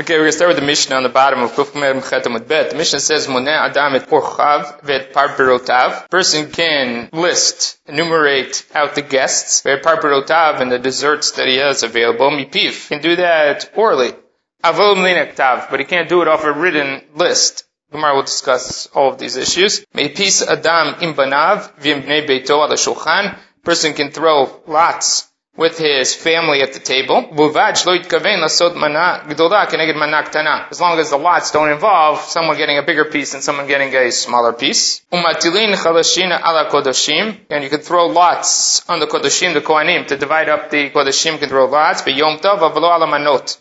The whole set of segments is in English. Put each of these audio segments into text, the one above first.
Okay, we're going to start with the Mishnah on the bottom of Kuf Mer Mchetam with Bet. The Mishnah says, Moneh Adam et Orchav vet Parperotav. Person can list, enumerate out the guests, vet Parperotav and the desserts that he has available. Mipiv. Can do that orally. Avol Mlinektav, but he can't do it off a written list. Gemara will discuss all of these issues. Meipis Adam imbanav vim bnei beito ala shulchan. Person can throw lots with his family at the table. As long as the lots don't involve someone getting a bigger piece and someone getting a smaller piece. And you can throw lots on the kodoshim, the kohanim, to divide up the kodoshim can throw lots, but yom tov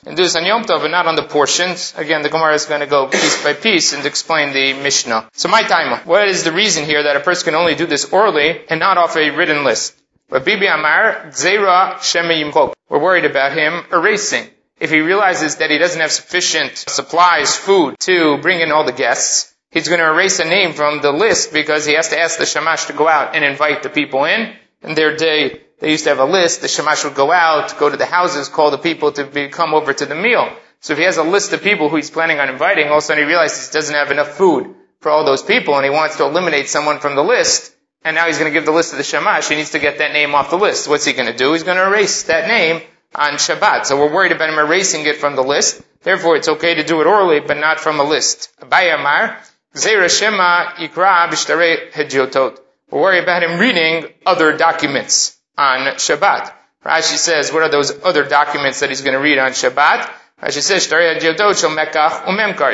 and do this on yom tov and not on the portions. Again, the Gemara is going to go piece by piece and explain the Mishnah. So my time, what is the reason here that a person can only do this orally and not off a written list? But Bibi Amar, Zera Sheme We're worried about him erasing. If he realizes that he doesn't have sufficient supplies, food, to bring in all the guests, he's going to erase a name from the list because he has to ask the Shamash to go out and invite the people in. In their day, they used to have a list. The Shamash would go out, go to the houses, call the people to be, come over to the meal. So if he has a list of people who he's planning on inviting, all of a sudden he realizes he doesn't have enough food for all those people and he wants to eliminate someone from the list, and now he's going to give the list to the Shamash. He needs to get that name off the list. What's he going to do? He's going to erase that name on Shabbat. So we're worried about him erasing it from the list. Therefore, it's okay to do it orally, but not from a list. Abayamar, Shema Ikra Bishtare Hedjotot. We're worried about him reading other documents on Shabbat. Rashi says, what are those other documents that he's going to read on Shabbat? Rashi says, You're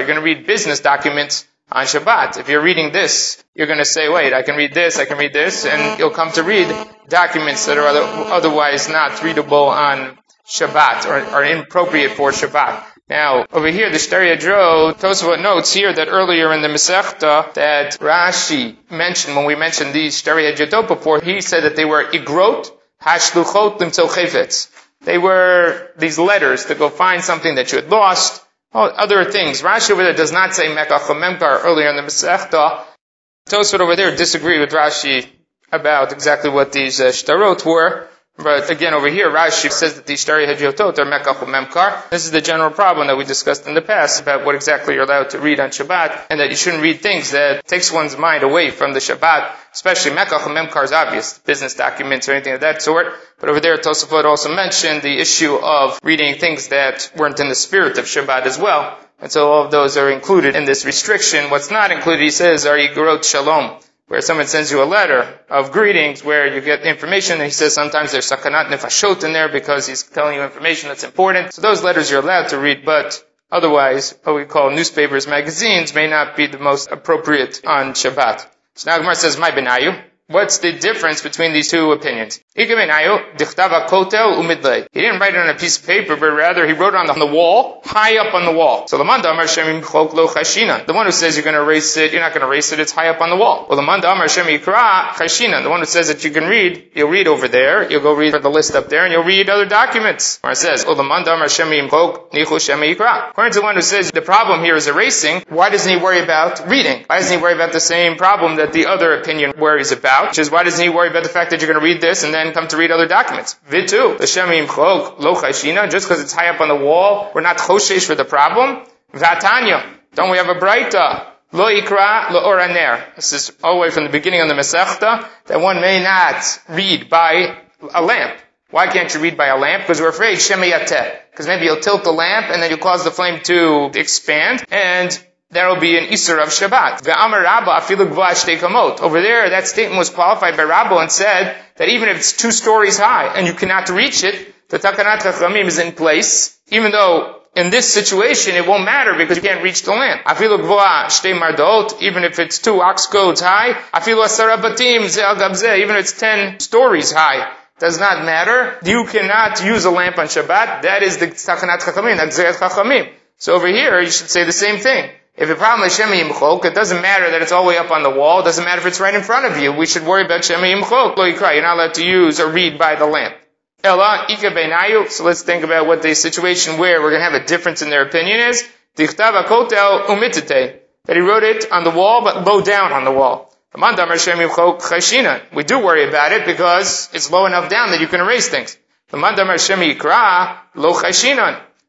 going to read business documents on Shabbat. If you're reading this, you're going to say, wait, I can read this, I can read this, and you'll come to read documents that are other, otherwise not readable on Shabbat or are inappropriate for Shabbat. Now, over here, the Shtaria Dro, Tosafot notes here that earlier in the Masechta that Rashi mentioned, when we mentioned these Shtaria Jadot before, he said that they were igrot, hashluchot limtzo chefetz. They were these letters to go find something that you had lost, Other things. Rashi over there does not say Mekach Memkar earlier in the Masechta. Tosfot over there disagree with Rashi about exactly what these uh, shtarot were. But again, over here, Rashi says that these shtari hadiotot are mekach memkar. This is the general problem that we discussed in the past about what exactly you're allowed to read on Shabbat, and that you shouldn't read things that takes one's mind away from the Shabbat, especially mekach memkar is obvious, business documents or anything of that sort. But over there, Tosafot also mentioned the issue of reading things that weren't in the spirit of Shabbat as well. And so all of those are included in this restriction. What's not included, he says, are yigrot shalom where someone sends you a letter of greetings where you get information and he says sometimes there's sakanat nefashot in there because he's telling you information that's important. So those letters you're allowed to read, but otherwise what we call newspapers, magazines may not be the most appropriate on Shabbat. So now Gemara says, my benayu. What's the difference between these two opinions? He didn't write it on a piece of paper, but rather he wrote it on the wall, high up on the wall. So the one who says you're going to erase it, you're not going to erase it, it's high up on the wall. Well, the the one who says that you can read, you'll read over there, you'll go read the list up there, and you'll read other documents. Where it says, oh, According to the one who says the problem here is erasing, why doesn't he worry about reading? Why doesn't he worry about the same problem that the other opinion worries about? Which is why doesn't he worry about the fact that you're going to read this and then come to read other documents? Vitu, just because it's high up on the wall, we're not choshesh for the problem. Vatanya, don't we have a braita? Lo ikra lo oraner. This is all the way from the beginning of the Masechta, that one may not read by a lamp. Why can't you read by a lamp? Because we're afraid shemiyateh. Because maybe you'll tilt the lamp and then you'll cause the flame to expand and there will be an Isser of Shabbat. Over there, that statement was qualified by Rabbo and said that even if it's two stories high and you cannot reach it, the Takanat Chachamim is in place, even though in this situation it won't matter because you can't reach the land. Even if it's two ox goads high, even if it's ten stories high, does not matter. You cannot use a lamp on Shabbat. That is the Takanat Chachamim, that's Chachamim. So over here, you should say the same thing. If the problem is Shema Yimchok, it doesn't matter that it's all the way up on the wall. It doesn't matter if it's right in front of you. We should worry about Shema Yimchok. Lo Yikra. You're not allowed to use or read by the lamp. Ella Ika Beinayu. So let's think about what the situation where we're going to have a difference in their opinion is. Dichtav Kotel Umitite. That he wrote it on the wall, but low down on the wall. We do worry about it because it's low enough down that you can erase things.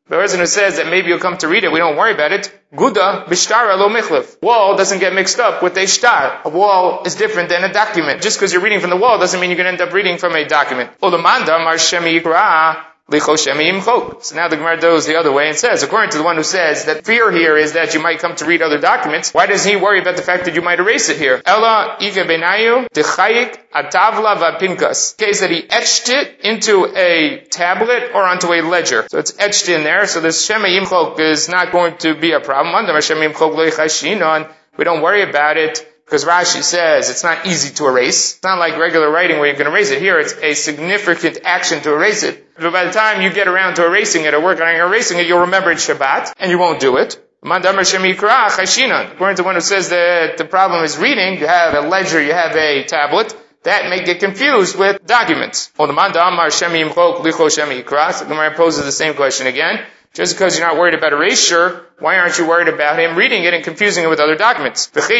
The person who says that maybe you'll come to read it, we don't worry about it. Guda b'shtara lo michlef. Wall doesn't get mixed up with a shtar. A wall is different than a document. Just because you're reading from the wall doesn't mean you're going to end up reading from a document. Ulamanda mar shemi so now the Gemara goes the other way and says, according to the one who says that fear here is that you might come to read other documents, why does he worry about the fact that you might erase it here? Ella benayu techayik atavla vapinkas. Case that he etched it into a tablet or onto a ledger. So it's etched in there. So this shema yimchok is not going to be a problem. We don't worry about it because Rashi says it's not easy to erase. It's not like regular writing where you can erase it. Here it's a significant action to erase it. But by the time you get around to erasing it or working on erasing it, you'll remember it's Shabbat and you won't do it. According to one who says that the problem is reading, you have a ledger, you have a tablet, that may get confused with documents. The Gemara poses the same question again. Just because you're not worried about erasure, why aren't you worried about him reading it and confusing it with other documents? If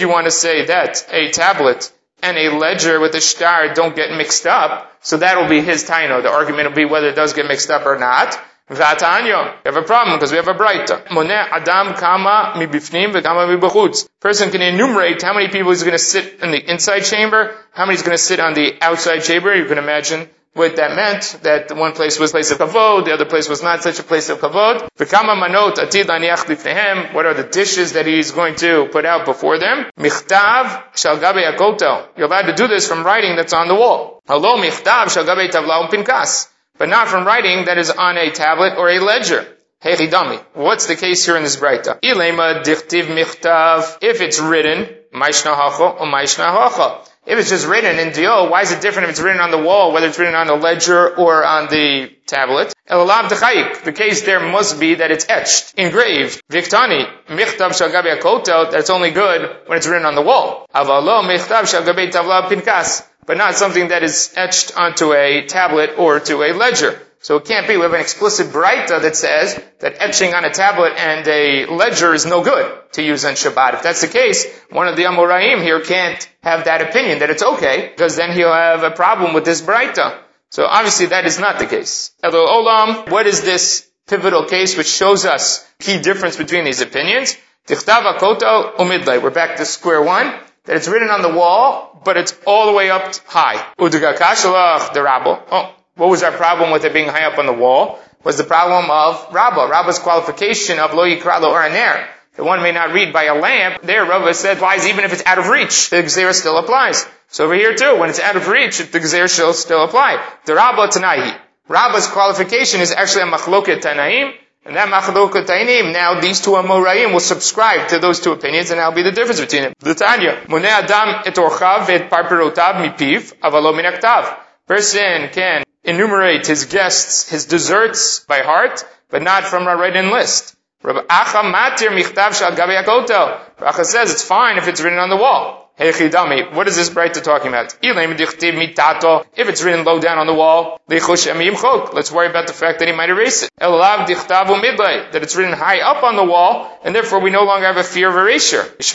you want to say that a tablet and a ledger with a star don't get mixed up, so that will be his taino. The argument will be whether it does get mixed up or not. V'atanyo. We have a problem because we have a braita. Moneh adam kama mibifnim v'kama mibachutz. Person can enumerate how many people is going to sit in the inside chamber, how many is going to sit on the outside chamber. You can imagine what that meant, that one place was a place of kavod, the other place was not such a place of kavod. V'kama manot atid laniach lifnehem, what are the dishes that he's going to put out before them? Michtav shal gabe akotel. You're allowed to do this from writing that's on the wall. Hello, michtav shal gabe tavla pinkas. But not from writing that is on a tablet or a ledger. Hechidami. What's the case here in this Braita? Ilema dichtiv michtav. If it's written, maishna hacha or maishna hacha. If it's just written in Dio, why is it different if it's written on the wall, whether it's written on the ledger or on the tablet? Dechayik. The case there must be that it's etched, engraved. Viktani, michtav shagabi akotel, that's only good when it's written on the wall. Avalo michtav shagabi tavla pinkas. But not something that is etched onto a tablet or to a ledger. So it can't be. We have an explicit braita that says that etching on a tablet and a ledger is no good to use on Shabbat. If that's the case, one of the Amoraim here can't have that opinion that it's okay, because then he'll have a problem with this braita. So obviously that is not the case. Elo Olam, what is this pivotal case which shows us key difference between these opinions? Tichtava koto umidlay. We're back to square one. That it's written on the wall, but it's all the way up high. The rabbo. Oh, what was our problem with it being high up on the wall? Was the problem of Rabbah. Rabbah's qualification of lo yikra lo oraner. The one may not read by a lamp. There, Rabbah said, applies even if it's out of reach. The Gzera still applies. So over here too, when it's out of reach, the Gzera shall still apply. The Rabbah Tanahi. Rabbah's qualification is actually a machloket Tanaim. And that machloket Tanaim, now these two Amoraim will subscribe to those two opinions, and that'll be the difference between them. The Tanya. Moneh Adam et orchav et parperotav mipiv. Person can enumerate his guests, his desserts by heart, but not from a written list. Rabbi Acha Matir Michtav Shal Gabi Akotel. Acha says it's fine if it's written on the wall. Hey what is this Braita talking about? If it's written low down on the wall, let's worry about the fact that he might erase it. That it's written high up on the wall, and therefore we no longer have a fear of erasure. And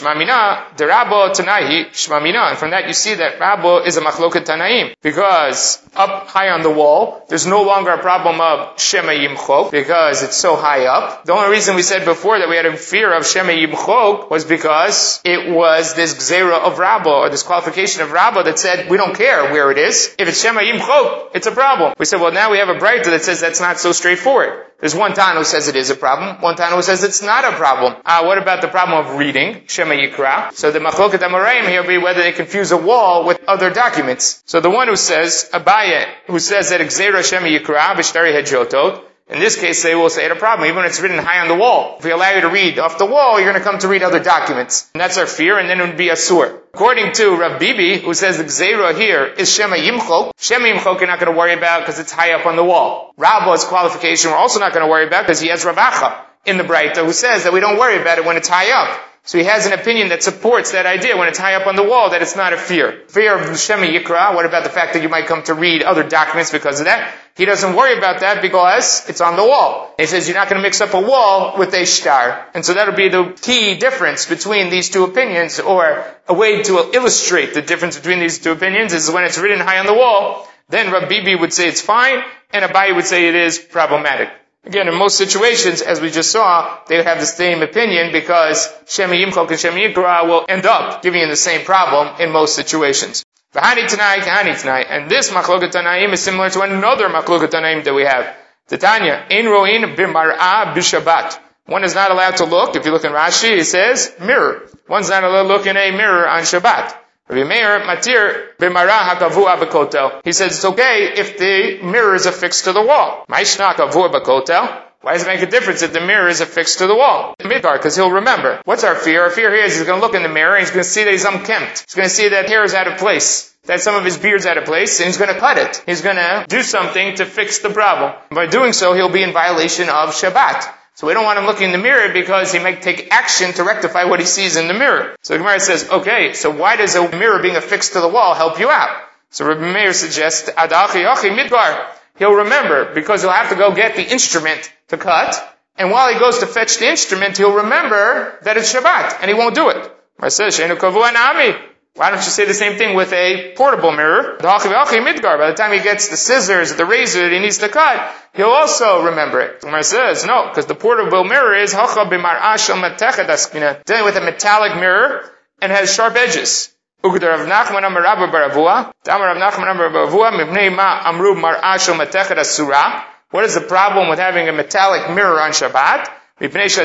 from that you see that Rabbo is a machloket Tanaim, because up high on the wall, there's no longer a problem of Shema Yimchok, because it's so high up. The only reason we said before that we had a fear of Shema Yimchok was because it was this Gzera of of or this qualification of Rabba that said we don't care where it is. If it's Shema Yimchok, it's a problem. We said, well, now we have a Braita that says that's not so straightforward. There's one Tana who says it is a problem, one Tana who says it's not a problem. Uh, what about the problem of reading, Shema Yikra? So the Machloket Amoraim here will be whether they confuse a wall with other documents. So the one who says, Abaye, who says that Xera Shema Yikra, Bishtari Hedjotot, in this case, they will say it a problem, even when it's written high on the wall. If we allow you to read off the wall, you're going to come to read other documents. And that's our fear, and then it would be a sur. According to Rav Bibi, who says the Gzeira here is Shema Yimchok, Shema Yimchok you're not going to worry about because it's high up on the wall. Rabba's qualification we're also not going to worry about because he has Ravacha in the Braita who says that we don't worry about it when it's high up. So he has an opinion that supports that idea when it's high up on the wall that it's not a fear. Fear of Shema Yikra, what about the fact that you might come to read other documents because of that? He doesn't worry about that because it's on the wall. He says you're not going to mix up a wall with a star. And so that'll be the key difference between these two opinions or a way to illustrate the difference between these two opinions is when it's written high on the wall then Rabbi would say it's fine, and Abaye would say it is problematic. Again, in most situations, as we just saw, they would have the same opinion because Shemi Yimchok and Shemi Yikra will end up giving you the same problem in most situations. And this Machloket Tanaim is similar to another Machloket Tanaim that we have. Titania, in roin b'mar'a b'shabbat. One is not allowed to look. If you look in Rashi, it says mirror. One's not allowed to look in a mirror on Shabbat. Rabbi Meir matir b'mara hakavua b'kotel. He says it's okay if the mirror is affixed to the wall. Ma'ishna kavua b'kotel. Why does it make a difference if the mirror is affixed to the wall? Midbar, because he'll remember. What's our fear? Our fear here is he's going to look in the mirror and he's going to see that he's unkempt. He's going to see that hair is out of place. That some of his beard's out of place, and he's going to cut it. He's going to do something to fix the problem. By doing so, he'll be in violation of Shabbat. So we don't want him looking in the mirror because he might take action to rectify what he sees in the mirror. So the Gemara says, okay, so why does a mirror being affixed to the wall help you out? So Rabbi Meir suggests, Adachi Achi Midbar. He'll remember because he'll have to go get the instrument to cut. And while he goes to fetch the instrument, he'll remember that it's Shabbat and he won't do it. I says, why don't you say the same thing with a portable mirror? By the time he gets the scissors, the razor that he needs to cut, he'll also remember it. The Gemara says, no, because the portable mirror is dealing with a metallic mirror and has sharp edges. What is the problem with having a metallic mirror on Shabbat? Because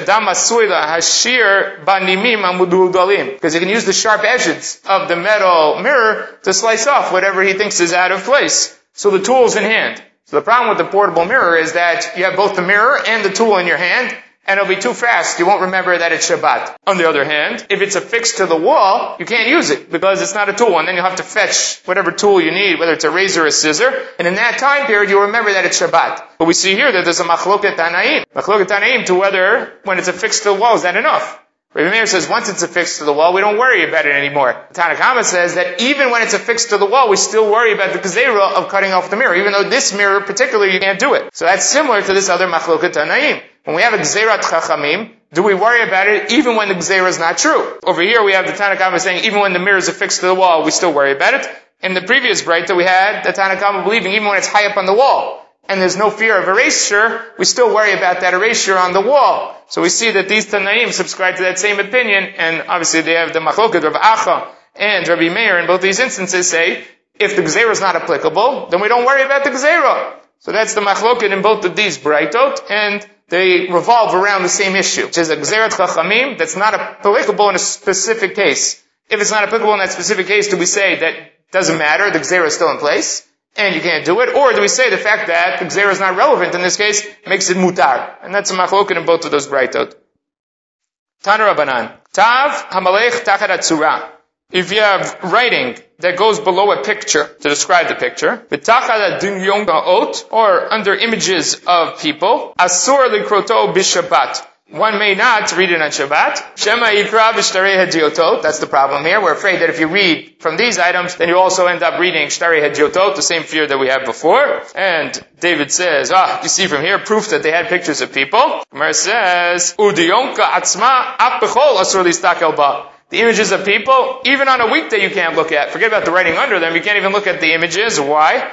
you can use the sharp edges of the metal mirror to slice off whatever he thinks is out of place. So the tool's in hand. So the problem with the portable mirror is that you have both the mirror and the tool in your hand, and it'll be too fast. You won't remember that it's Shabbat. On the other hand, if it's affixed to the wall, you can't use it because it's not a tool. And then you'll have to fetch whatever tool you need, whether it's a razor or a scissor. And in that time period, you'll remember that it's Shabbat. But we see here that there's a machloket tanaim. Machloket tanaim to whether when it's affixed to the wall, is that enough? Rabbi Meir says once it's affixed to the wall, we don't worry about it anymore. Tanakama says that even when it's affixed to the wall, we still worry about the gezerah of cutting off the mirror, even though this mirror particularly you can't do it. So that's similar to this other machloket tanaim. When we have a Gzerat Chachamim, do we worry about it even when the Gzera is not true? Over here we have the Tanakhama saying even when the mirror is affixed to the wall, we still worry about it. In the previous that we had the Tanakhama believing even when it's high up on the wall, and there's no fear of erasure, we still worry about that erasure on the wall. So we see that these Tanaim subscribe to that same opinion, and obviously they have the Machloket of Acha and Rabbi Meir in both these instances say, if the Gzera is not applicable, then we don't worry about the Gzera. So that's the Machloket in both of these Braitot, and they revolve around the same issue, which is a Gzeret Chachamim that's not applicable in a specific case. If it's not applicable in that specific case, do we say that doesn't matter, the Gzera is still in place, and you can't do it? Or do we say the fact that the Gzera is not relevant in this case makes it mutar? And that's a machlokin in both of those braitot. Tana Rabbanan. Tav hamalech tachat if you have writing that goes below a picture to describe the picture, or under images of people, asur likroto bishabat. One may not read it on Shabbat. Shema yikra v'shtarei hediotot. That's the problem here. We're afraid that if you read from these items, then you also end up reading shtarei hediotot, the same fear that we had before. And David says, ah, you see from here proof that they had pictures of people. Mer says, udiyonka atzma ap asur listakel ba the images of people, even on a weekday you can't look at. Forget about the writing under them. You can't even look at the images. Why?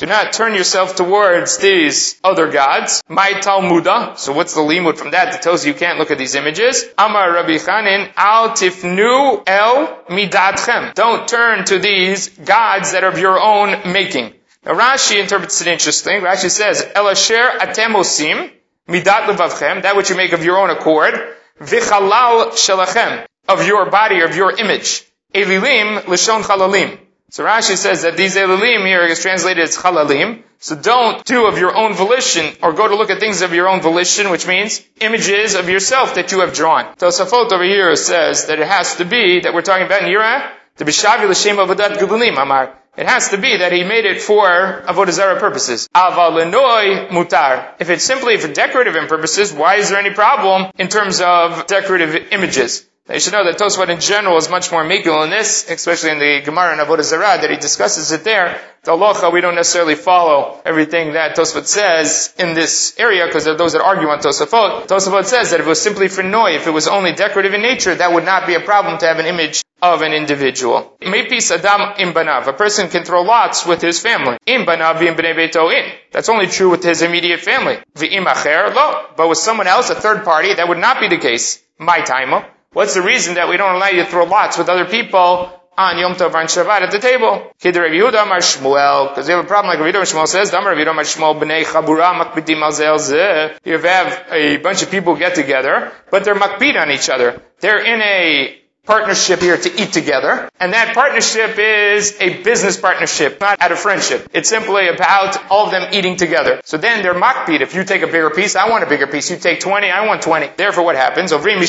Do not turn yourself towards these other gods. My Talmuda. So what's the limud from that that tells you you can't look at these images? Amar Rabbi Chanin, al tifnu el midatchem. Don't turn to these gods that are of your own making. Now Rashi interprets it interesting. Rashi says, El asher atemosim midat levavchem, that which you make of your own accord, vichalal shelachem, of your body, of your image. Elilim lishon chalalim. So Rashi says that these elilim here is translated as chalalim. So don't do of your own volition or go to look at things of your own volition, which means images of yourself that you have drawn. Tosafot over here says that it has to be that we're talking about Nira, to be shavi l'shem avodat gelulim, amar. It has to be that he made it for avodah zarah purposes. Avalinoi mutar. If it's simply for decorative purposes, why is there any problem in terms of decorative images? Now you should know that Tosfot in general is much more mikul in this, especially in the Gemara and Avodah Zarah, that he discusses it there. The Aloha, we don't necessarily follow everything that Tosfot says in this area, because there are those that argue on Tosfot. Tosfot says that if it was simply for noi, if it was only decorative in nature, that would not be a problem to have an image of an individual. Mepis adam im banav. A person can throw lots with his family. Im banav beito in. That's only true with his immediate family. V'im acher lo. But with someone else, a third party, that would not be the case. My time. What's the reason that we don't allow you to throw lots with other people on Yom Tov and Shabbat at the table. Kid Rabbi Yehuda Amar Shmuel, because you have a problem like Rabbi Yehuda Shmuel says, Damar Rabbi Yehuda Amar Shmuel b'nei chabura makpidim al zeh. You have a bunch of people get together, but they're makpid on each other. They're in a partnership here to eat together. And that partnership is a business partnership, not out of friendship. It's simply about all of them eating together. So then they're makpid. If you take a bigger piece, I want a bigger piece. You take 20, I want 20. Therefore what happens? They're going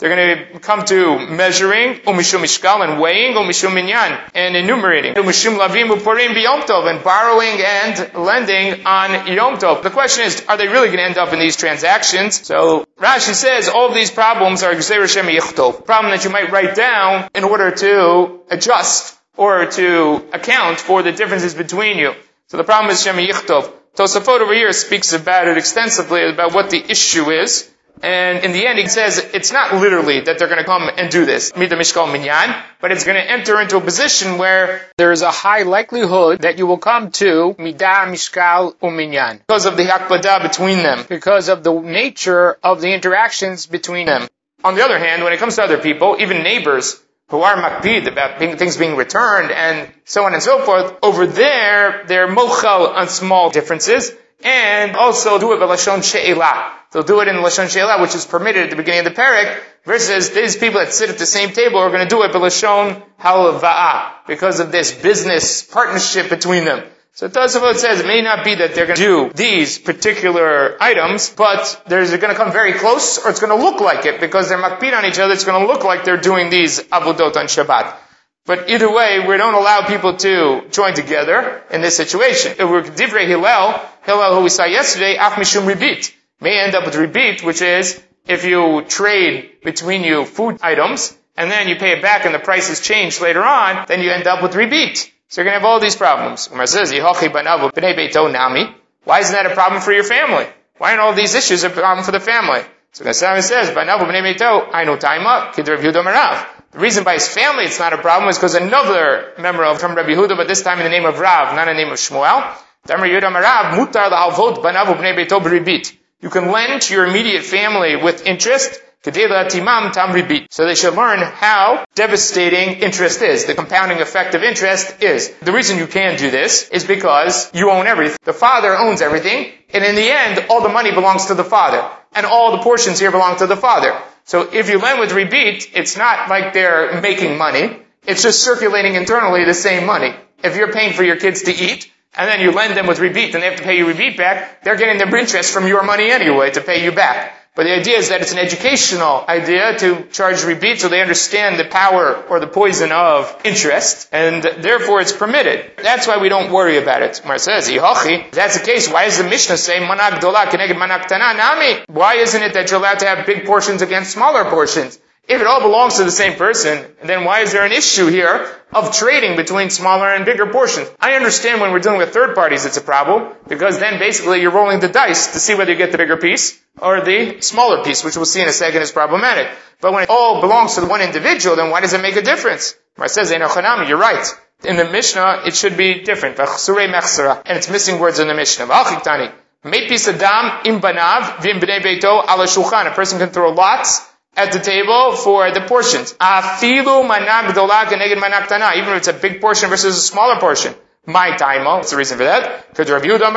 to come to measuring, and weighing, and enumerating. And borrowing and lending on yom tov. The question is, are they really going to end up in these transactions? So Rashi says all of these problems are. Problem that you might write down in order to adjust or to account for the differences between you. So the problem is Shem Yichtov. Tosafot over here speaks about it extensively, about what the issue is. And in the end, he says it's not literally that they're going to come and do this, Mishkal Minyan, but it's going to enter into a position where there is a high likelihood that you will come to Mida Mishkal Uminyan. Because of the Hakbada between them, because of the nature of the interactions between them. On the other hand, when it comes to other people, even neighbors who are makpid about being, things being returned and so on and so forth, over there, they're mochel on small differences, and also do it by Lashon She'elah. They'll do it in Lashon She'elah, which is permitted at the beginning of the parak, versus these people that sit at the same table are going to do it by Lashon Halava'ah, because of this business partnership between them. So Tosafot says it may not be that they're going to do these particular items, but they're going to come very close, or it's going to look like it, because they're makpid on each other, it's going to look like they're doing these avudot on Shabbat. But either way, we don't allow people to join together in this situation. If we're divrei Hillel, Hillel who we saw yesterday, af mishum ribit, may end up with ribit, which is if you trade between you food items, and then you pay it back and the prices change later on, then you end up with ribit. So you're going to have all these problems. Umar says, Why isn't that a problem for your family? Why aren't all these issues a problem for the family? So Gassam says, I know time taima, The reason by his family it's not a problem is because another member of from Rabbi Yehuda, but this time in the name of Rav, not in the name of Shmuel. You can lend to your immediate family with interest, so they should learn how devastating interest is, the compounding effect of interest is. The reason you can do this is because you own everything. The father owns everything, and in the end, all the money belongs to the father. And all the portions here belong to the father. So if you lend with ribit, it's not like they're making money. It's just circulating internally the same money. If you're paying for your kids to eat, and then you lend them with ribit, and they have to pay you ribit back, they're getting their interest from your money anyway to pay you back. But the idea is that it's an educational idea to charge ribit so they understand the power or the poison of interest, and therefore it's permitted. That's why we don't worry about it. Mar says, If that's the case, why does the Mishnah say, Manak dola keneged manak tana nami? Why isn't it that you're allowed to have big portions against smaller portions? If it all belongs to the same person, then why is there an issue here of trading between smaller and bigger portions? I understand when we're dealing with third parties it's a problem, because then basically you're rolling the dice to see whether you get the bigger piece or the smaller piece, which we'll see in a second is problematic. But when it all belongs to the one individual, then why does it make a difference? It says, you're right. In the Mishnah, it should be different. And it's missing words in the Mishnah. A person can throw lots at the table for the portions. Even if it's a big portion versus a smaller portion. My taimo. What's the reason for that? Because Rabbi Yehuda.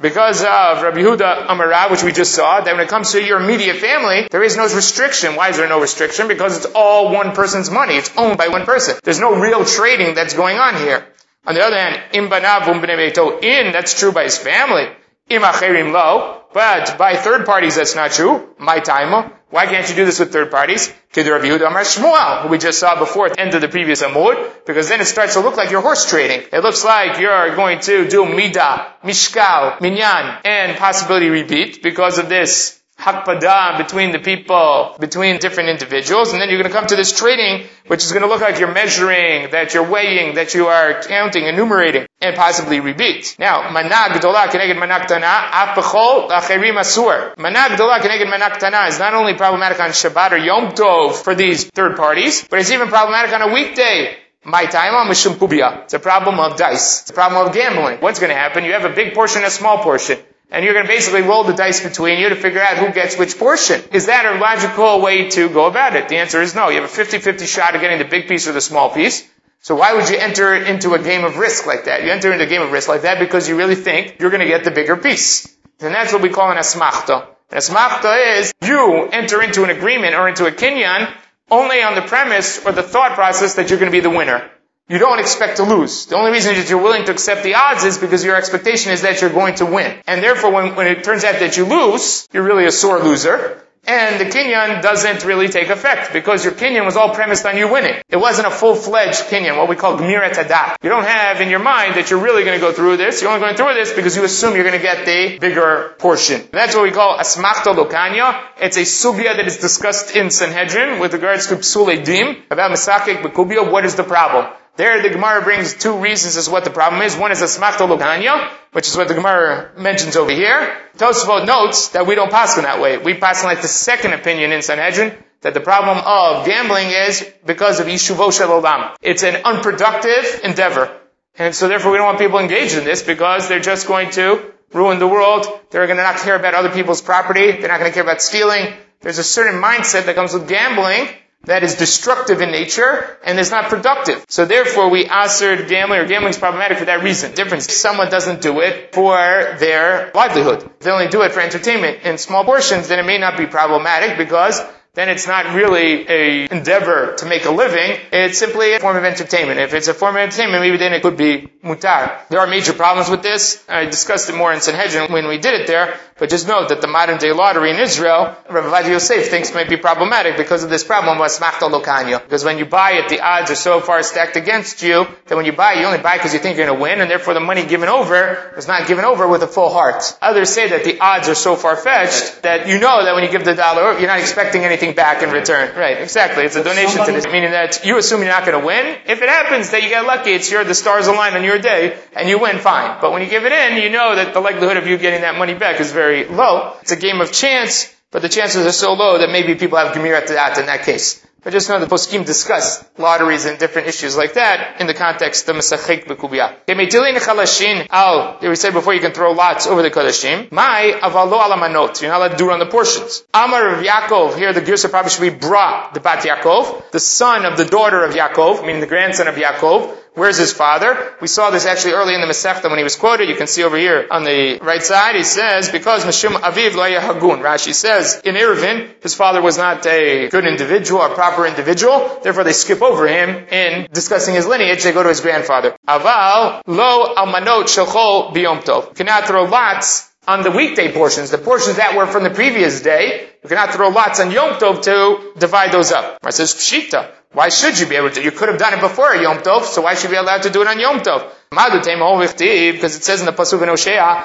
Because of Rabbi Huda Amarav, which we just saw, that when it comes to your immediate family, there is no restriction. Why is there no restriction? Because it's all one person's money. It's owned by one person. There's no real trading that's going on here. On the other hand, im banav um in, that's true by his family. Im acherim lo, but by third parties that's not true. My taimo. Why can't you do this with third parties? Rav Yehuda Amar Shmuel, who we just saw before at the end of the previous Amud, because then it starts to look like you're horse trading. It looks like you're going to do Mida, Mishkal, Minyan, and possibility ribit because of this hakpada between the people, between different individuals, and then you're going to come to this trading, which is going to look like you're measuring, that you're weighing, that you are counting, enumerating, and possibly ribit. Now, manag gdola keneged manag tana, apachol acherim asur. Manag gdola keneged manag tana is not only problematic on Shabbat or Yom Tov for these third parties, but it's even problematic on a weekday. My time on Mishum Kubia. It's a problem of dice. It's a problem of gambling. What's going to happen? You have a big portion, a small portion. And you're going to basically roll the dice between you to figure out who gets which portion. Is that a logical way to go about it? The answer is no. You have a 50-50 shot of getting the big piece or the small piece. So why would you enter into a game of risk like that? You enter into a game of risk like that because you really think you're going to get the bigger piece. And that's what we call an asmachta. An asmachta is you enter into an agreement or into a kinyan only on the premise or the thought process that you're going to be the winner you don't expect to lose. The only reason that you're willing to accept the odds is because your expectation is that you're going to win. And therefore, when, when it turns out that you lose, you're really a sore loser. And the kinyan doesn't really take effect because your kinyan was all premised on you winning. It wasn't a full-fledged kinyan, what we call gmirat adat. You don't have in your mind that you're really going to go through this. You're only going through this because you assume you're going to get the bigger portion. And That's what we call asmachta lokanya. It's a sugya that is discussed in Sanhedrin with regards to psule dim about misakik bekubia. What is the problem? There, the Gemara brings two reasons as what the problem is. One is a smachta which is what the Gemara mentions over here. Tosfot notes that we don't pass in that way. We pass like the second opinion in Sanhedrin, that the problem of gambling is because of Yishuvo Olam. It's an unproductive endeavor. And so therefore we don't want people engaged in this because they're just going to ruin the world. They're going to not care about other people's property. They're not going to care about stealing. There's a certain mindset that comes with gambling that is destructive in nature and is not productive. So therefore we answered gambling or gambling is problematic for that reason. Difference. Someone doesn't do it for their livelihood. They only do it for entertainment in small portions, then it may not be problematic because then it's not really a endeavor to make a living. It's simply a form of entertainment. If it's a form of entertainment, maybe then it could be mutar. There are major problems with this. I discussed it more in Sanhedrin when we did it there, but just note that the modern day lottery in Israel, Rabbi Yosef thinks might be problematic because of this problem smachta lokanya. Because when you buy it, the odds are so far stacked against you that when you buy, you only buy because you think you're going to win, and therefore the money given over is not given over with a full heart. Others say that the odds are so far fetched that you know that when you give the dollar, you're not expecting anything back in return. Right, exactly. It's a donation to this, meaning that you assume you're not going to win. If it happens that you get lucky, it's your, the stars align on your day, and you win, fine. But when you give it in, you know that the likelihood of you getting that money back is very low. It's a game of chance, but the chances are so low that maybe people have Gemirat that in that case. But just know the poskim discuss lotteries and different issues like that in the context of Mesachik Bekubia. Al, we said before you can throw lots over the Kodashim. My avalo alamanot. You're not allowed to do on the portions. Amar of Yaakov, here the Girsa probably should be brought the Bat Yaakov, the son of the daughter of Yaakov, meaning the grandson of Yaakov, Where's his father? We saw this actually early in the Masechta when he was quoted. You can see over here on the right side. He says, because Mishum Aviv lo hagun. Rashi says, in Eruvin, his father was not a good individual, a proper individual. Therefore, they skip over him in discussing his lineage. They go to his grandfather. Aval lo almanot shachol biyom tov. Cannot throw lots on the weekday portions, the portions that were from the previous day. You cannot throw lots on Yom Tov to divide those up. It says Pshita. Why should you be able to? You could have done it before Yom Tov, so why should you be allowed to do it on Yom Tov? Because it says in the Pasuk in Hosea,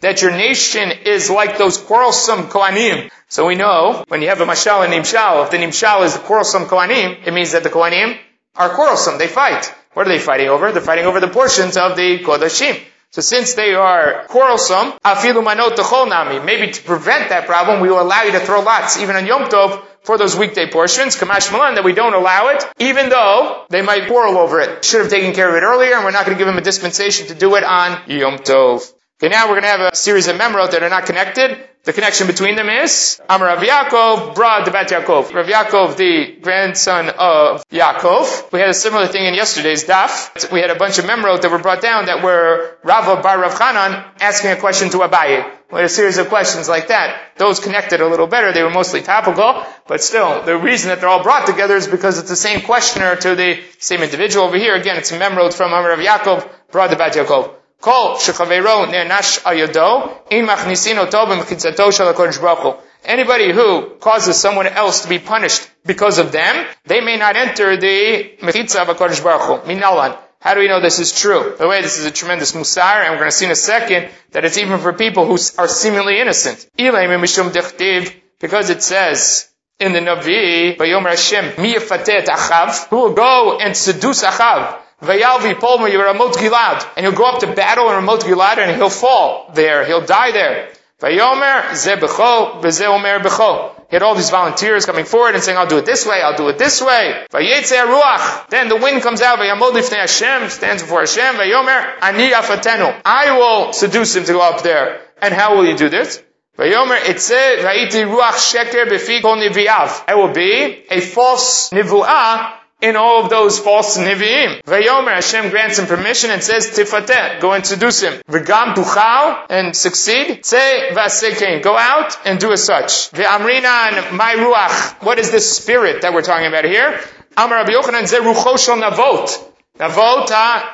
that your nation is like those quarrelsome Kohanim. So we know, when you have a Mashal and Nimshal, if the Nimshal is the quarrelsome Kohanim, it means that the Kohanim are quarrelsome, they fight. What are they fighting over? They're fighting over the portions of the Kodashim. So since they are quarrelsome, afilu manot nami. Maybe to prevent that problem, we will allow you to throw lots, even on Yom Tov, for those weekday portions, Kamash Malan, that we don't allow it, even though they might quarrel over it. Should have taken care of it earlier, and we're not going to give them a dispensation to do it on Yom Tov. Okay, now we're going to have a series of memorot that are not connected. The connection between them is Amar Rav Yaakov, Brad Bat Yaakov. Rav Yaakov, the grandson of Yaakov. We had a similar thing in yesterday's daf. We had a bunch of memorot that were brought down that were Rava Bar Rav Chanan asking a question to Abaye. We had a series of questions like that. Those connected a little better. They were mostly topical, but still, the reason that they're all brought together is because it's the same questioner to the same individual. Over here, again, it's a memorot from Amar Rav Yaakov, Brad Bat Yaakov. Anybody who causes someone else to be punished because of them, they may not enter the mechitza of HaKadosh Baruch Hu. Minalan. How do we know this is true? By the way, this is a tremendous musar, and we're going to see in a second that it's even for people who are seemingly innocent. Because it says in the Navi, who will go and seduce Achav. Vayalvi Polma Yeramot Gilad. And he'll go up to battle in Ramot Gilad and he'll fall there. He'll die there. Vayomer Ze Becho, Veze Becho. He had all these volunteers coming forward and saying, I'll do it this way, I'll do it this way. Ruach. Then the wind comes out, Hashem, stands before Hashem, Vayomer Ani Afatenu. I will seduce him to go up there. And how will you do this? I will be a false nivu'ah in all of those false Nevi'im. Vayomer, Hashem grants him permission and says, Tifateh, go and seduce him. V'gam tuchal, and succeed. Say vasekein, go out and do as such. Ve'amrinan, my ruach, what is this spirit that we're talking about here? Amar Rabbi Yochanan, ze rucho navot. Navot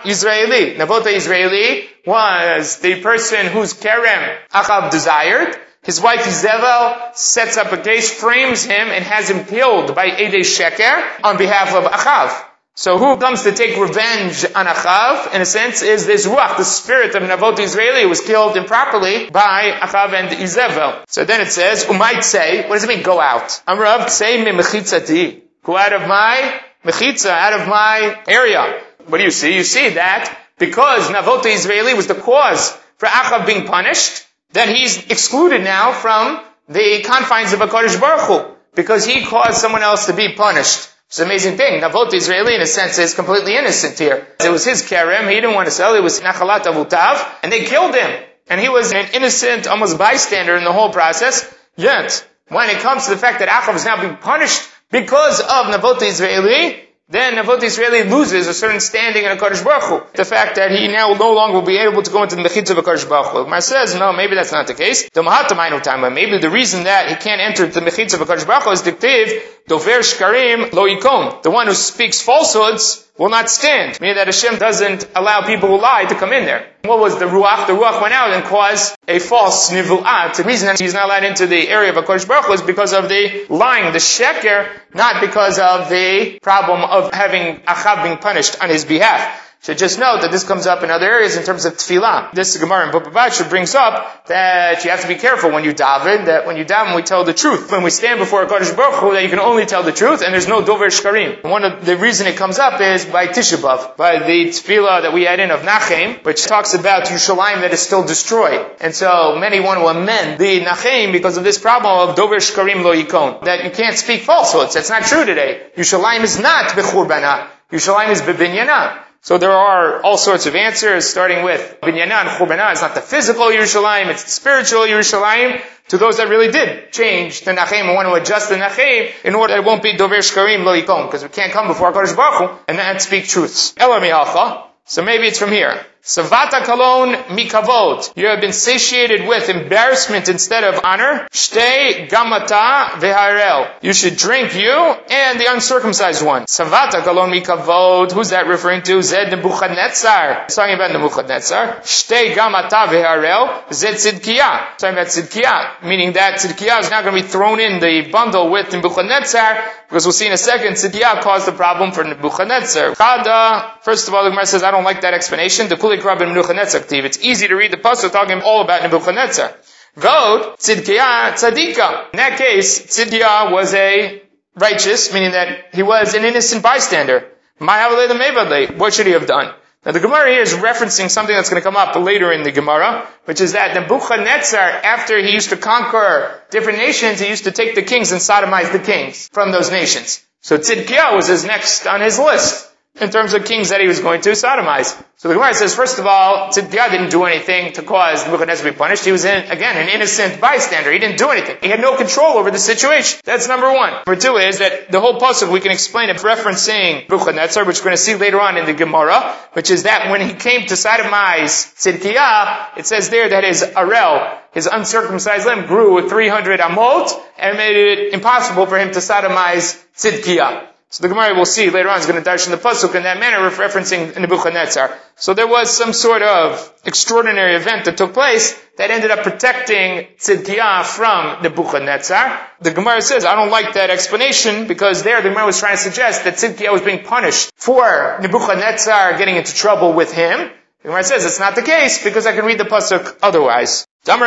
Yizre'eli. Navot Yizre'eli was the person whose kerem Achav desired. His wife Izebel sets up a case, frames him, and has him killed by Ede Sheker on behalf of Achav. So who comes to take revenge on Achav, in a sense, is this Ruach, the spirit of Navot Yizre'eli, who was killed improperly by Achav and Izebel. So then it says, might say, what does it mean, go out? Amrav say mechitzati. Go out of my mechitza, out of my area. What do you see? You see that because Navot Yizre'eli was the cause for Achav being punished, then he's excluded now from the confines of HaKadosh Baruch Hu, because he caused someone else to be punished. It's an amazing thing. Navot Yizre'eli, in a sense, is completely innocent here. It was his kerem, he didn't want to sell, it was Nachalat Avutav, and they killed him. And he was an innocent, almost bystander in the whole process. Yet, when it comes to the fact that Achav is now being punished because of Navot Yizre'eli, then Navot Yizre'eli loses a certain standing in a Kadosh Baruch Hu. The fact that he now no longer will be able to go into the Mechitza of a Kadosh Baruch Hu. Mar says, no, maybe that's not the case. The Mahatamainu time, maybe the reason that he can't enter the Mechitza of a Kadosh Baruch Hu is dictive, Dover Shkarim Lo Yikon. The one who speaks falsehoods will not stand. Meaning that Hashem doesn't allow people who lie to come in there. What was the Ruach? The Ruach went out and caused a false Nivu'at. The reason that he's not allowed into the area of HaKadosh Baruch was because of the lying, the Sheker, not because of the problem of having Achab being punished on his behalf. So just note that this comes up in other areas in terms of tefillah. This Gemara in Bubba brings up that you have to be careful when you daven, that when you daven we tell the truth. When we stand before a Baruch Hu, that you can only tell the truth and there's no dover shkarim. One of the reason it comes up is by Tisha B'Av, by the tefillah that we had in of Nachem, which talks about Yerushalayim that is still destroyed. And so many want to amend the Nachem because of this problem of dover shkarim lo yikon. That you can't speak falsehoods. That's not true today. Yerushalayim is not bechurbanah. Yerushalayim is bebinyana. So there are all sorts of answers, starting with Binyana and is not the physical Yerushalayim, it's the spiritual Yerushalayim, to those that really did change the Nachem and want to adjust the Nachem in order that it won't be Dover Shkarim Lo Yikon, because we can't come before HaKadosh Baruch Hu and not speak truths. So maybe it's from here. Savata kalon mikavod. You have been satiated with embarrassment instead of honor. Shtei gamata veharel. You should drink you and the uncircumcised one. Savata kalon mikavod. Who's that referring to? Zed Nebuchadnezzar. It's talking about Nebuchadnezzar. Shtei gamata veharel. Zed Tzidkiyah. It's talking about Tzidkiyah. Meaning that Tzidkiyah is not going to be thrown in the bundle with Nebuchadnezzar because we'll see in a second Tzidkiyah caused the problem for Nebuchadnezzar. Chada. First of all, the Gemara says, I don't like that explanation. The it's easy to read the pasuk talking all about Nebuchadnezzar. Vod, Tzidkiah, Tzadika. In that case, Tzidkiah was a righteous, meaning that he was an innocent bystander. What should he have done? Now the Gemara here is referencing something that's going to come up later in the Gemara, which is that Nebuchadnezzar, after he used to conquer different nations, he used to take the kings and sodomize the kings from those nations. So Tzidkiah was his next on his list in terms of kings that he was going to sodomize. So the Gemara says, first of all, Tzidkiah didn't do anything to cause Nebuchadnezzar to be punished. He was, in, again, an innocent bystander. He didn't do anything. He had no control over the situation. That's number one. Number two is that the whole pasuk we can explain it referencing Nebuchadnezzar, which we're going to see later on in the Gemara, which is that when he came to sodomize Tzidkiah, it says there that his arel, his uncircumcised limb, grew with 300 amot and made it impossible for him to sodomize Tzidkiah. So the Gemara will see later on is going to dash in the pasuk in that manner, referencing Nebuchadnezzar. So there was some sort of extraordinary event that took place that ended up protecting Tzidkiah from Nebuchadnezzar. The Gemara says, I don't like that explanation because there the Gemara was trying to suggest that Tzidkiah was being punished for Nebuchadnezzar getting into trouble with him. The Gemara says it's not the case because I can read the pasuk otherwise. When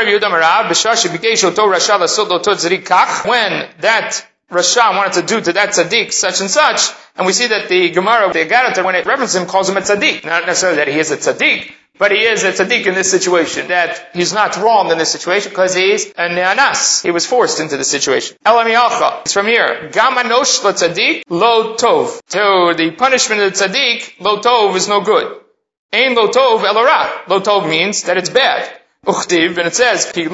that Rasha wanted to do to that tzaddik such and such, and we see that the Gemara, the Agarata, when it references him, calls him a tzaddik. Not necessarily that he is a tzaddik, but he is a tzaddik in this situation, that he's not wrong in this situation because he's a ne'anas. He was forced into the situation. Elamiyacha. It's from here. Gamanosh tzaddik lo tov. So the punishment of the tzaddik, lo tov, is no good. Ein lo tov elara. Lo tov means that it's bad. Uchtiv, and it says, You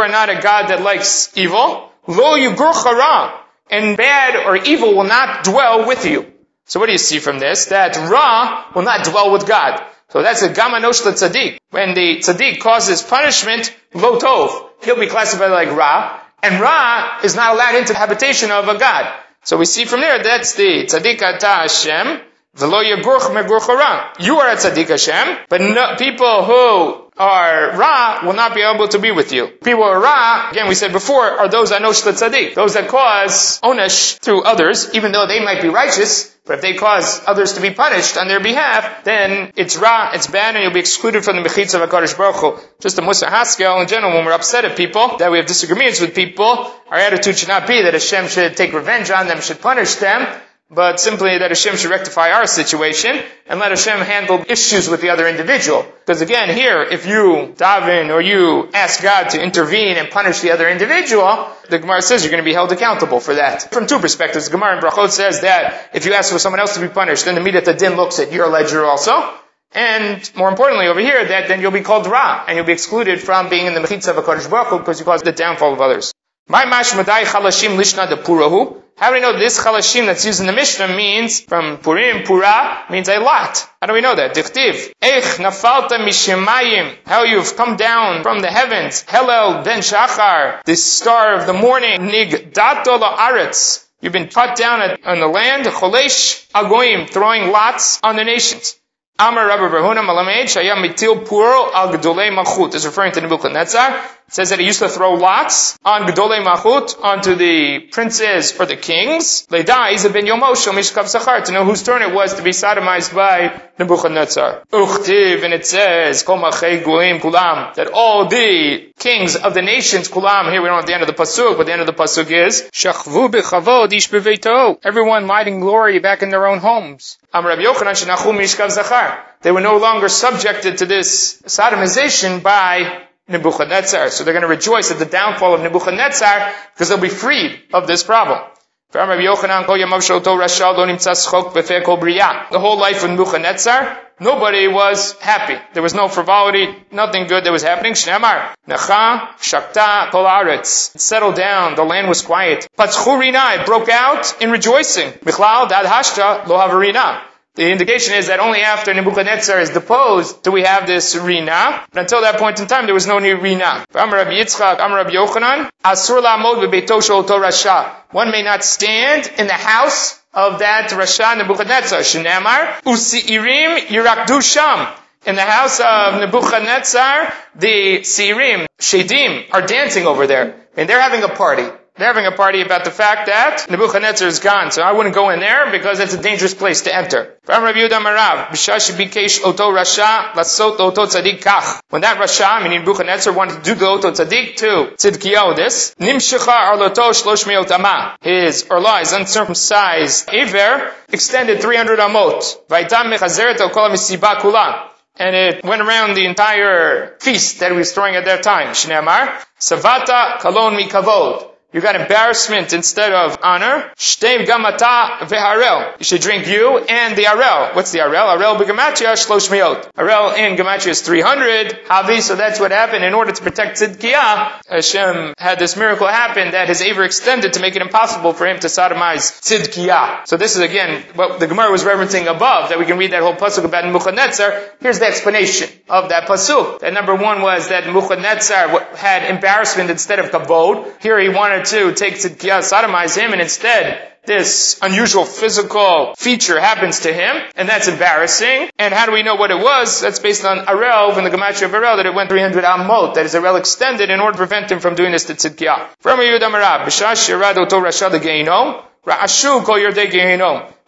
are not a God that likes evil. Lo yugur and bad or evil will not dwell with you. So what do you see from this? That Ra will not dwell with God. So that's a gamanosh tzaddik. When the tzaddik causes punishment, lo tov, he'll be classified like Ra, and Ra is not allowed into the habitation of a God. So we see from there, that's the tzaddik ata Hashem, v'lo yagurch megurch You are a tzaddik Hashem, but no, people who are Ra will not be able to be with you. People are Ra, again we said before, are those Anosh Tzaddik, those that cause Onesh through others, even though they might be righteous, but if they cause others to be punished on their behalf, then it's Ra, it's bad, and you'll be excluded from the Mechitza of HaKadosh Baruch Hu. Just a Mussar Haskel in general, when we're upset at people, that we have disagreements with people, our attitude should not be that Hashem should take revenge on them, should punish them, but simply that Hashem should rectify our situation and let Hashem handle issues with the other individual. Because again, here, if you daven or you ask God to intervene and punish the other individual, the Gemara says you're going to be held accountable for that. From two perspectives, the Gemara in Brachot says that if you ask for someone else to be punished, then the Midat Din looks at your ledger also. And more importantly over here, that then you'll be called Ra, and you'll be excluded from being in the Mechitza of HaKadosh Baruch Hu because you caused the downfall of others. My mashmadai chalashim lishna de purahu. How do we know this chalashim that's used in the Mishnah means from Purim, Pura, means a lot? How do we know that? Dichtiv. Eich nafalta mishemayim. How you've come down from the heavens. Helel ben shachar. The star of the morning. Nig dato aretz. You've been cut down on the land. Cholesh agoyim. Throwing lots on the nations. Amar Rabbi Barhuna Malamed Shayam Mitil Puro Al Gedolei Machut is referring to Nebuchadnezzar. It says that he used to throw lots on Gedolei Machut onto the princes or the kings. Leidai ben Yomosh Mishkav Zachar to know whose turn it was to be sodomized by Nebuchadnezzar. Uchtiv and it says Kulam that all the kings of the nations Kulam here we don't have the end of the pasuk but the end of the pasuk is Shachvu Bechavod Ish everyone might in glory back in their own homes. Am Rabbi Yochanan Shenachum Mishkav Zachar. They were no longer subjected to this sodomization by Nebuchadnezzar. So they're going to rejoice at the downfall of Nebuchadnezzar because they'll be freed of this problem. The whole life of Nebuchadnezzar, nobody was happy. There was no frivolity, nothing good that was happening. Shnemar, Necha, Shakta, Kolaretz. Settled down, the land was quiet. Patzchurina, it broke out in rejoicing. Michlal, Dad Hashta, Lo Havarina. The indication is that only after Nebuchadnezzar is deposed do we have this Rina. But until that point in time, there was no new Rina. Rabbi Yitzchak, Rabbi Yochanan, Asur rasha. One may not stand in the house of that Rasha Nebuchadnezzar. Shenamar, Usi'irim yirakdu sham. In the house of Nebuchadnezzar, the Sirim, Shedim, are dancing over there. And they're having a party. They're having a party about the fact that Nebuchadnezzar is gone, so I wouldn't go in there because it's a dangerous place to enter. When that Rasha, meaning Nebuchadnezzar, wanted to do the Oto Tzadik to Tzidkiyahu this, Nimshecha Arloto Shlosh Meot. His Orla, his uncircumcised Iver, extended 300 Amot. Vaitam Mechazeret Kula and it went around the entire feast that he was throwing at that time. Shneamar, Savata Kalon Mi Kavod. You got embarrassment instead of honor. Shtev gamata veharel. You should drink you and the arel. What's the arel? Arel begematria shlosh miot. Arel in gematria is 300. Havi, so that's what happened. In order to protect Tzidkiyah, Hashem had this miracle happen that his aver extended to make it impossible for him to sodomize Tzidkiyah. So this is again what the Gemara was referencing above, that we can read that whole pasuk about Nebuchadnezzar. Here's the explanation of that pasuk. That number one was that Nebuchadnezzar had embarrassment instead of kabod. Here he wanted wanted to take Tzidkiah, sodomize him, and instead this unusual physical feature happens to him, and that's embarrassing. And how do we know what it was? That's based on Arel, from the Gematria of Arel, that it went 300 Amot, that is Arel extended in order to prevent him from doing this to Tzidkiah. From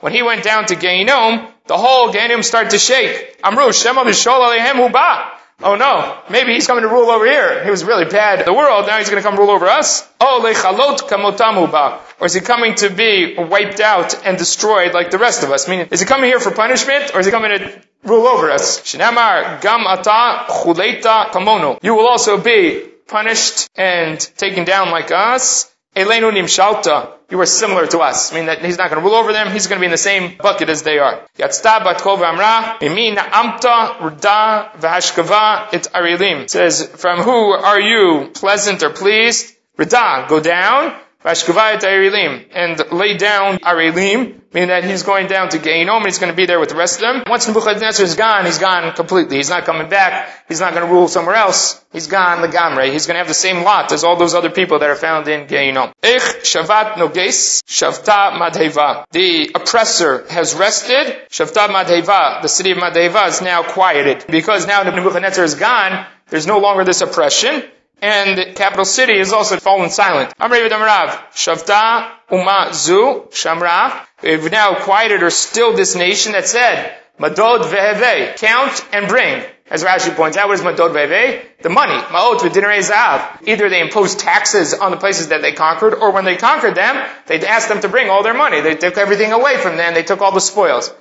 When he went down to Geinom, the whole Geinom started to shake. Amru, Shema B'shol Alehem Huba. Oh no, maybe he's coming to rule over here. He was really bad the world, now he's going to come rule over us. Oh, lechalot kamotamuba. Or is he coming to be wiped out and destroyed like the rest of us? Meaning, is he coming here for punishment, or is he coming to rule over us? Gam ata chuleta. You will also be punished and taken down like us. Elenu nimshalta. You are similar to us. I mean that he's not going to rule over them. He's going to be in the same bucket as they are. Yatzta bat kol v'amra. Mimi amta rda v'hashkava it arilim. Says, from who are you pleasant or pleased? Rida, go down. And lay down Arilim, meaning that he's going down to Gainom, and he's going to be there with the rest of them. Once Nebuchadnezzar is gone, he's gone completely. He's not coming back. He's not going to rule somewhere else. He's gone The Lagamre. He's going to have the same lot as all those other people that are found in Gainom. Ich Shavat Noges, Shavta Madheva. The oppressor has rested. Shavta Madheva, the city of Madheva is now quieted. Because now Nebuchadnezzar is gone, there's no longer this oppression and capital city is also fallen silent. Amr Rav, Shavta Uma Zu Shamra. We've now quieted or stilled this nation that said, Madod Veheve, count and bring. As Rashi points out, what is Madod Veheve? The money. Ma'ot v'dinarei zav. Either they imposed taxes on the places that they conquered, or when they conquered them, they asked them to bring all their money. They took everything away from them. They took all the spoils.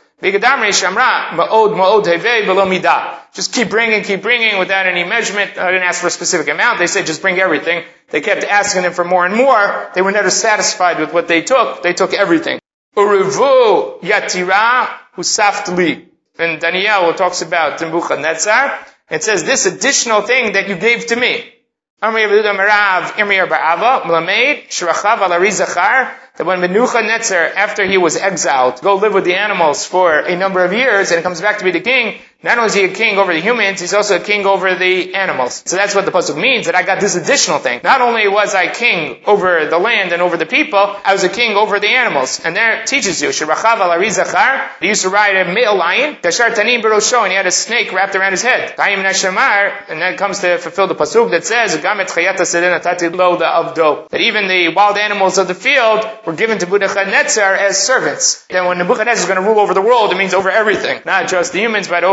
Just keep bringing, keep bringing without any measurement. I didn't ask for a specific amount. They said just bring everything. They kept asking them for more and more. They were never satisfied with what they took. They took everything. And Daniel talks about Nebuchadnezzar. It says this additional thing that you gave to me that when Nebuchadnezzar, after he was exiled, go live with the animals for a number of years, and comes back to be the king, not only is he a king over the humans, he's also a king over the animals. So that's what the pasuk means, that I got this additional thing. Not only was I king over the land and over the people, I was a king over the animals. And there it teaches you, He used to ride a male lion, and he had a snake wrapped around his head. and that comes to fulfill the pasuk that says, that even the wild animals of the field were given to Nebuchadnezzar as servants. Then when Nebuchadnezzar is going to rule over the world, it means over everything. Not just the humans, but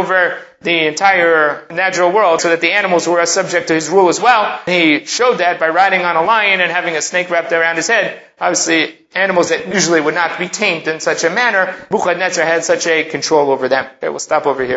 the entire natural world, so that the animals were subject to his rule as well. He showed that by riding on a lion and having a snake wrapped around his head. Obviously, animals that usually would not be tamed in such a manner, Nebuchadnezzar had such a control over them. Okay, we'll stop over here.